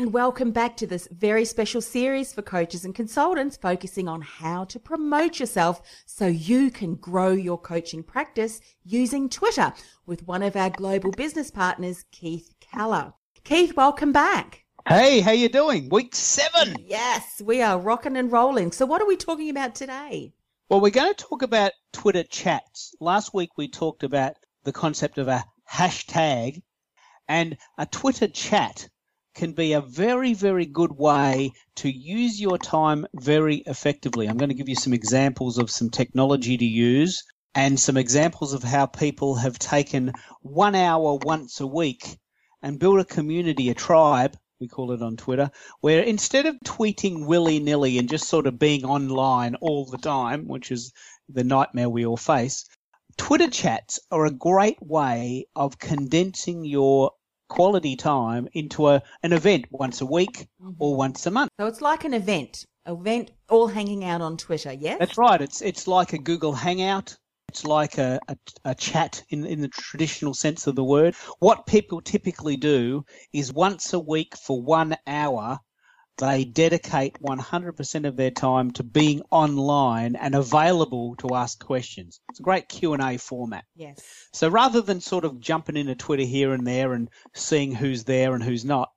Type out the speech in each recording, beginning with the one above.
And welcome back to this very special series for coaches and consultants focusing on how to promote yourself so you can grow your coaching practice using Twitter with one of our global business partners, Keith Keller. Keith, welcome back. Hey, how you doing? Week seven. Yes, we are rocking and rolling. So what are we talking about today? Well, we're going to talk about Twitter chats. Last week we talked about the concept of a hashtag and a Twitter chat can be a very, very good way to use your time very effectively. I'm going to give you some examples of some technology to use and some examples of how people have taken one hour once a week and built a community, a tribe, we call it on Twitter, where instead of tweeting willy nilly and just sort of being online all the time, which is the nightmare we all face, Twitter chats are a great way of condensing your quality time into a, an event once a week mm-hmm. or once a month. So it's like an event, event all hanging out on Twitter, yes? That's right. It's it's like a Google Hangout. It's like a, a, a, chat in, in the traditional sense of the word. What people typically do is once a week for one hour, they dedicate 100% of their time to being online and available to ask questions. It's a great Q&A format. Yes. So rather than sort of jumping into Twitter here and there and seeing who's there and who's not,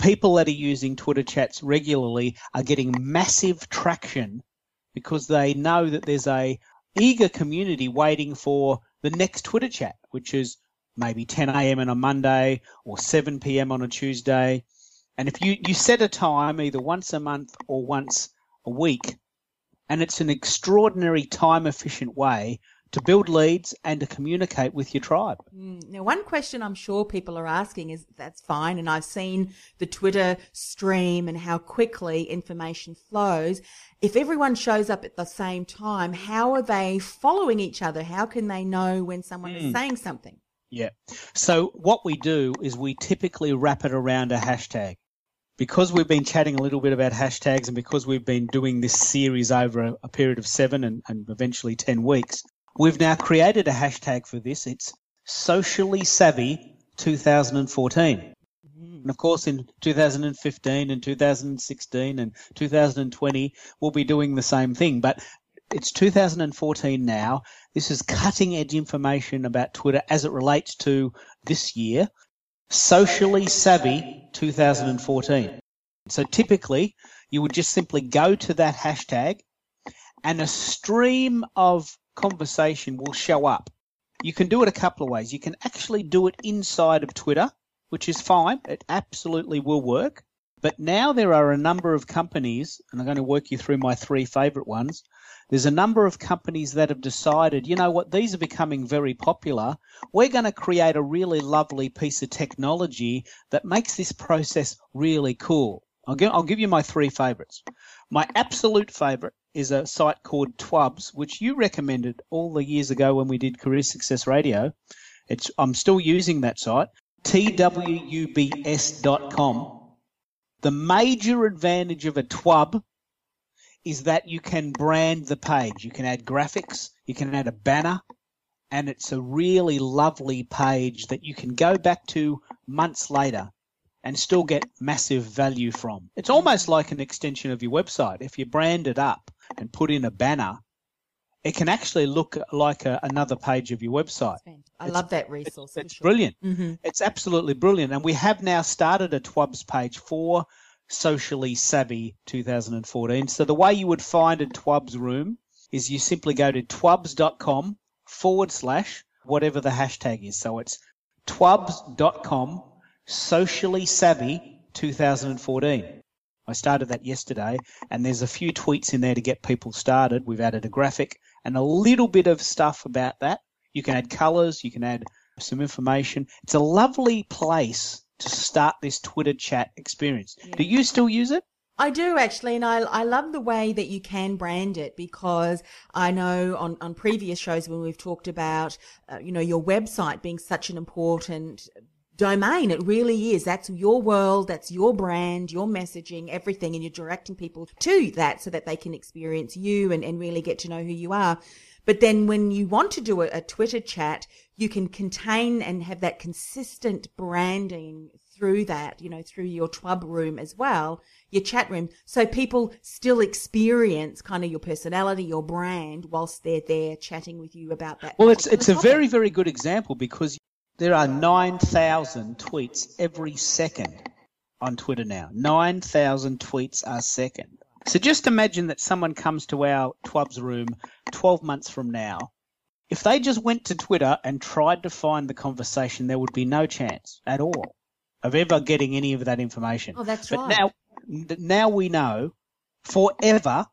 people that are using Twitter chats regularly are getting massive traction because they know that there's a eager community waiting for the next Twitter chat, which is maybe 10 a.m. on a Monday or 7 p.m. on a Tuesday and if you, you set a time either once a month or once a week, and it's an extraordinary time efficient way to build leads and to communicate with your tribe. Mm. Now, one question I'm sure people are asking is that's fine. And I've seen the Twitter stream and how quickly information flows. If everyone shows up at the same time, how are they following each other? How can they know when someone mm. is saying something? Yeah. So what we do is we typically wrap it around a hashtag because we've been chatting a little bit about hashtags and because we've been doing this series over a, a period of seven and, and, eventually 10 weeks, we've now created a hashtag for this. It's socially savvy 2014. And of course, in 2015 and 2016 and 2020, we'll be doing the same thing. But it's 2014 now. This is cutting edge information about Twitter as it relates to this year. Socially Savvy 2014. So typically, you would just simply go to that hashtag and a stream of conversation will show up. You can do it a couple of ways. You can actually do it inside of Twitter, which is fine. It absolutely will work. But now there are a number of companies, and I'm going to work you through my three favorite ones. There's a number of companies that have decided, you know what, these are becoming very popular. We're going to create a really lovely piece of technology that makes this process really cool. I'll give, I'll give you my three favorites. My absolute favorite is a site called Twubs, which you recommended all the years ago when we did Career Success Radio. It's, I'm still using that site, twubs.com. The major advantage of a TWUB is that you can brand the page. You can add graphics, you can add a banner, and it's a really lovely page that you can go back to months later and still get massive value from. It's almost like an extension of your website. If you brand it up and put in a banner, it can actually look like a, another page of your website. I it's, love that resource. It's, it's sure. brilliant. Mm-hmm. It's absolutely brilliant. And we have now started a TWUBS page for Socially Savvy 2014. So the way you would find a TWUBS room is you simply go to twubs.com forward slash whatever the hashtag is. So it's twubs.com socially savvy 2014. I started that yesterday, and there's a few tweets in there to get people started. We've added a graphic and a little bit of stuff about that. You can add colors, you can add some information. It's a lovely place to start this Twitter chat experience. Yeah. Do you still use it? I do actually, and I, I love the way that you can brand it because I know on, on previous shows when we've talked about, uh, you know, your website being such an important domain. It really is. That's your world. That's your brand, your messaging, everything. And you're directing people to that so that they can experience you and, and really get to know who you are. But then when you want to do a, a Twitter chat, you can contain and have that consistent branding through that, you know, through your twub room as well, your chat room, so people still experience kind of your personality, your brand, whilst they're there chatting with you about that. Well, it's it's topic. a very very good example because there are nine thousand tweets every second on Twitter now. Nine thousand tweets a second. So just imagine that someone comes to our Twubs room 12 months from now. If they just went to Twitter and tried to find the conversation, there would be no chance at all of ever getting any of that information. Oh, that's but right. now, now we know forever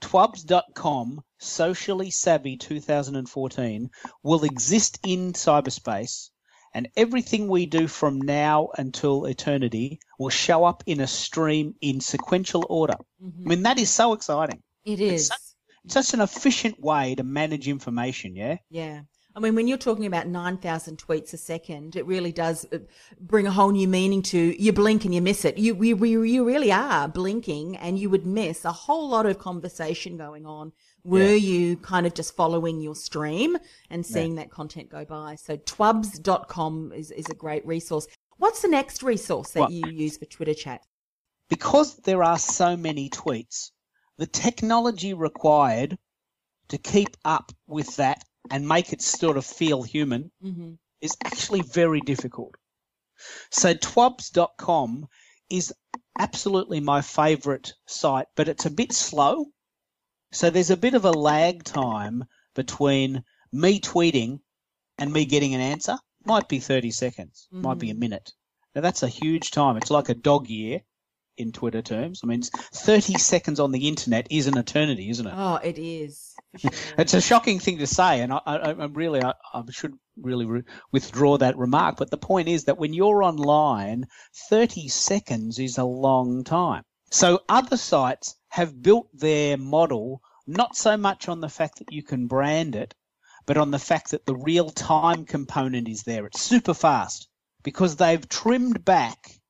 twubs.com socially savvy 2014 will exist in cyberspace and everything we do from now until eternity will show up in a stream in sequential order. Mm-hmm. I mean, that is so exciting. It is. It's such an efficient way to manage information, yeah? Yeah. I mean, when you're talking about 9,000 tweets a second, it really does uh, bring a whole new meaning to you blink and you miss it. You, we, we, you really are blinking and you would miss a whole lot of conversation going on. Were Yeah. you kind of just following your stream and seeing that content go by? So twubs.com is, is a great resource. What's the next resource that Well- you use for Twitter chat? Because there are so many tweets, the technology required to keep up with that and make it sort of feel human hmm is actually very difficult. So twubs.com is absolutely my favorite site, but it's a bit slow. So there's a bit of a lag time between me tweeting and me getting an answer. Might be 30 seconds, might be a minute. Now that's a huge time. It's like a dog year in Twitter terms. I mean, 30 seconds on the internet is an eternity, isn't it? Oh, it is. Sure. It's a shocking thing to say, and I, really, I, I should really re- withdraw that remark. But the point is that when you're online, 30 seconds is a long time. So other sites have built their model not so much on the fact that you can brand it, but on the fact that the real time component is there. It's super fast because they've trimmed back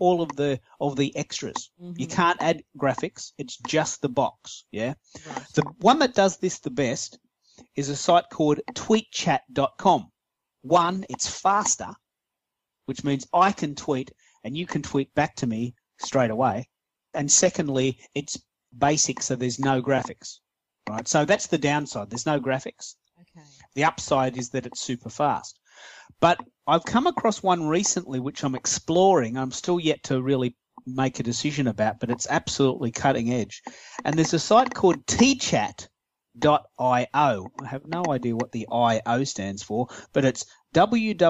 all of the of the extras. You mm-hmm. can't add graphics; it's just the box. Yeah. Right. The one that does this the best is a site called tweetchat.com. One, it's faster, which means I can tweet and you can tweet back to me straight away. And secondly, it's basic, so there's no graphics. Right. So that's the downside. There's no graphics. Okay. The upside is that it's super fast. But I've come across one recently which I'm exploring. I'm still yet to really make a decision about, but it's absolutely cutting edge. And there's a site called tchat.io. I have no idea what the IO stands for, but it's www.tchat,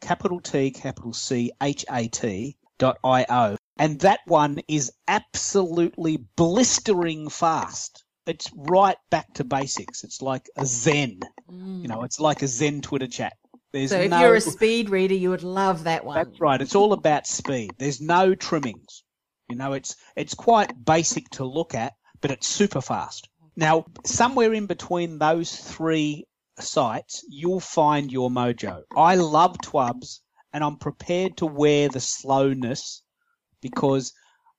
capital T, capital C, H A T, dot IO. And that one is absolutely blistering fast. It's right back to basics. It's like a Zen. You know, mm. it's like a Zen Twitter chat. There's So if no, you're a speed reader, you would love that one. that's right. It's all about speed. There's no trimmings. You know, it's it's quite basic to look at, but it's super fast. Now, somewhere in between those three sites, you'll find your mojo. I love Twubs, and I'm prepared to wear the slowness because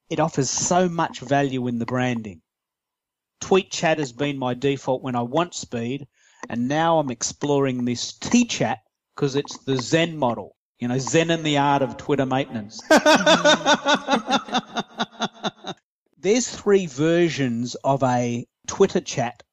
it offers so much value in the branding. Tweet chat has been my default when I want speed, and now I'm exploring this T chat because it's the Zen model. You know, Zen and the art of Twitter maintenance. There's three versions of a Twitter chat.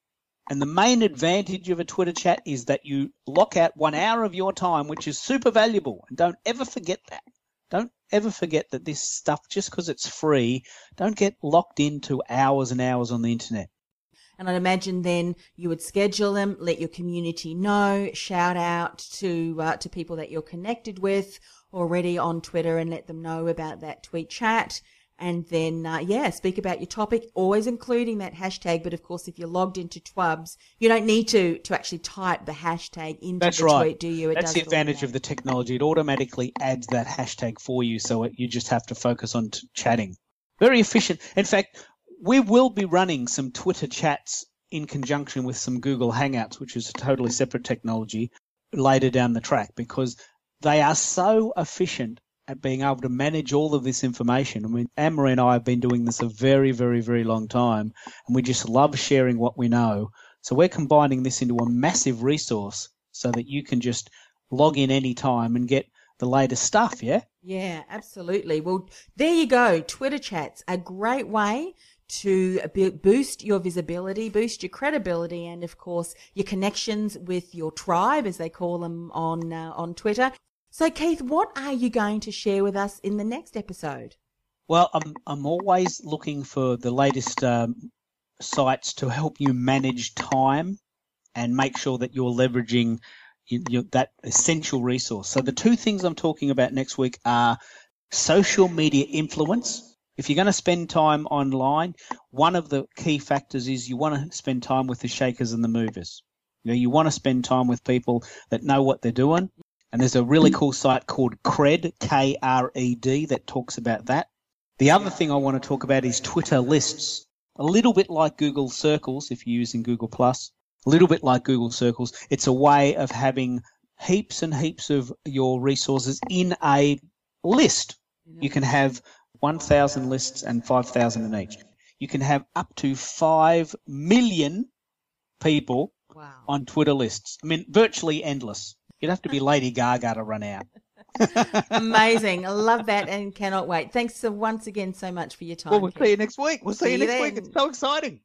And the main advantage of a Twitter chat is that you lock out one hour of your time, which is super valuable. And don't ever forget that. Don't ever forget that this stuff, just because it's free, don't get locked into hours and hours on the internet. And I'd imagine then you would schedule them, let your community know, shout out to uh, to people that you're connected with already on Twitter, and let them know about that tweet chat. And then, uh, yeah, speak about your topic, always including that hashtag. But of course, if you're logged into Twubs, you don't need to to actually type the hashtag into That's the right. tweet, do you? It That's the advantage of the technology. It automatically adds that hashtag for you, so it, you just have to focus on t- chatting. Very efficient. In fact, we will be running some Twitter chats in conjunction with some Google Hangouts, which is a totally separate technology, later down the track because they are so efficient at being able to manage all of this information. I mean, Anne-Marie and I have been doing this a very, very, very long time, and we just love sharing what we know. So we're combining this into a massive resource so that you can just log in anytime and get the latest stuff, yeah? Yeah, absolutely. Well, there you go. Twitter chats, a great way to boost your visibility, boost your credibility, and of course your connections with your tribe, as they call them on uh, on Twitter. So, Keith, what are you going to share with us in the next episode? Well, I'm I'm always looking for the latest um, sites to help you manage time and make sure that you're leveraging you, that essential resource. So the two things I'm talking about next week are social media influence. If you're going to spend time online, one of the key factors is you want to spend time with the shakers and the movers. You know, you want to spend time with people that know what they're doing. And there's a really cool site called Kred, K-R-E-D, that talks about that. The other thing I want to talk about is Twitter lists. A little bit like Google Circles, if you're using Google Plus, a little bit like Google Circles. It's a way of having heaps and heaps of your resources in a list. You can have 1,000 lists and 5,000 in each. You can have up to 5 million people wow. on Twitter lists. I mean, virtually endless. You'd have to be Lady Gaga to run out. Amazing. I love that and cannot wait. Thanks so once again so much for your time. Well, we'll see you next week. We'll see, see you next you week. It's so exciting.